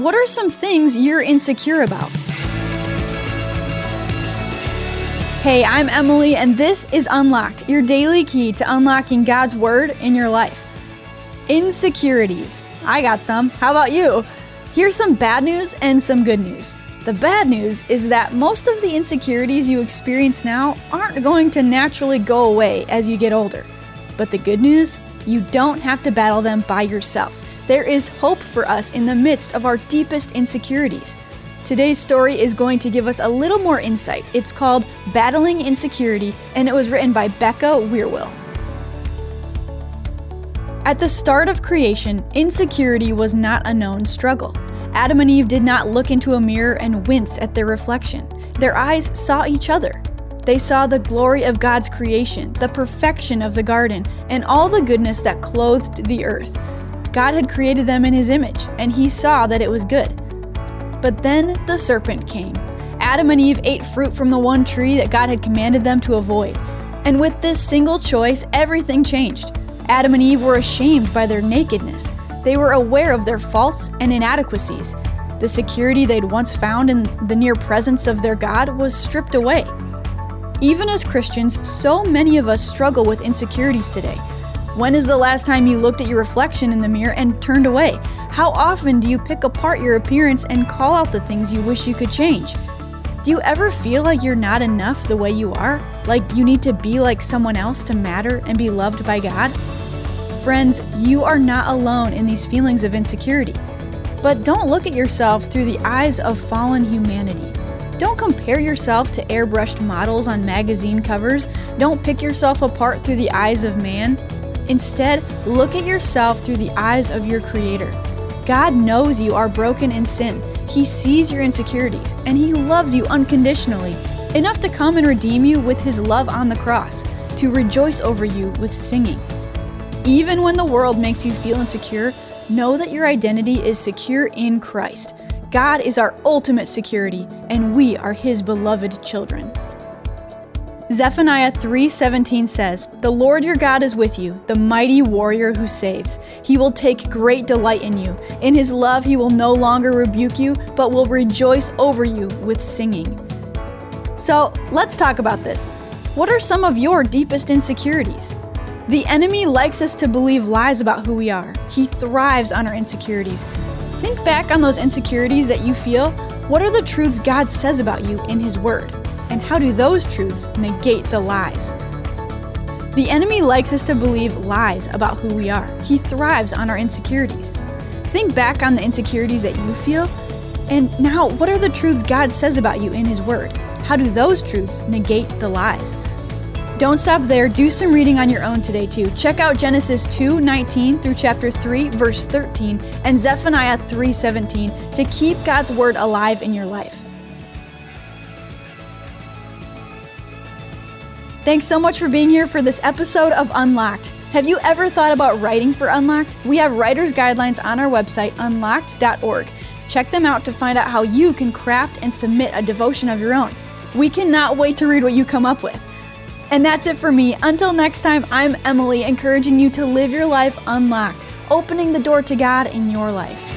What are some things you're insecure about? Hey, I'm Emily, and this is Unlocked, your daily key to unlocking God's Word in your life. Insecurities. I got some. How about you? Here's some bad news and some good news. The bad news is that most of the insecurities you experience now aren't going to naturally go away as you get older. But the good news? You don't have to battle them by yourself. There is hope for us in the midst of our deepest insecurities. Today's story is going to give us a little more insight. It's called Battling Insecurity, and it was written by Becca Weirwill. At the start of creation, insecurity was not a known struggle. Adam and Eve did not look into a mirror and wince at their reflection. Their eyes saw each other. They saw the glory of God's creation, the perfection of the garden, and all the goodness that clothed the earth. God had created them in His image, and He saw that it was good. But then the serpent came. Adam and Eve ate fruit from the one tree that God had commanded them to avoid. And with this single choice, everything changed. Adam and Eve were ashamed by their nakedness. They were aware of their faults and inadequacies. The security they'd once found in the near presence of their God was stripped away. Even as Christians, so many of us struggle with insecurities today. When is the last time you looked at your reflection in the mirror and turned away? How often do you pick apart your appearance and call out the things you wish you could change? Do you ever feel like you're not enough the way you are? Like you need to be like someone else to matter and be loved by God? Friends, you are not alone in these feelings of insecurity. But don't look at yourself through the eyes of fallen humanity. Don't compare yourself to airbrushed models on magazine covers. Don't pick yourself apart through the eyes of man. Instead, look at yourself through the eyes of your Creator. God knows you are broken in sin. He sees your insecurities, and He loves you unconditionally, enough to come and redeem you with His love on the cross, to rejoice over you with singing. Even when the world makes you feel insecure, know that your identity is secure in Christ. God is our ultimate security, and we are His beloved children. Zephaniah 3:17 says, "The Lord your God is with you, the mighty warrior who saves. He will take great delight in you. In his love he will no longer rebuke you, but will rejoice over you with singing." So, let's talk about this. What are some of your deepest insecurities? The enemy likes us to believe lies about who we are. He thrives on our insecurities. Think back on those insecurities that you feel. What are the truths God says about you in his word? And how do those truths negate the lies? The enemy likes us to believe lies about who we are. He thrives on our insecurities. Think back on the insecurities that you feel, and now what are the truths God says about you in His Word? How do those truths negate the lies? Don't stop there. Do some reading on your own today too. Check out Genesis 2:19 through chapter 3 verse 13 and Zephaniah 3:17 to keep God's word alive in your life. Thanks so much for being here for this episode of Unlocked. Have you ever thought about writing for Unlocked? We have writer's guidelines on our website, unlocked.org. Check them out to find out how you can craft and submit a devotion of your own. We cannot wait to read what you come up with. And that's it for me. Until next time, I'm Emily, encouraging you to live your life unlocked, opening the door to God in your life.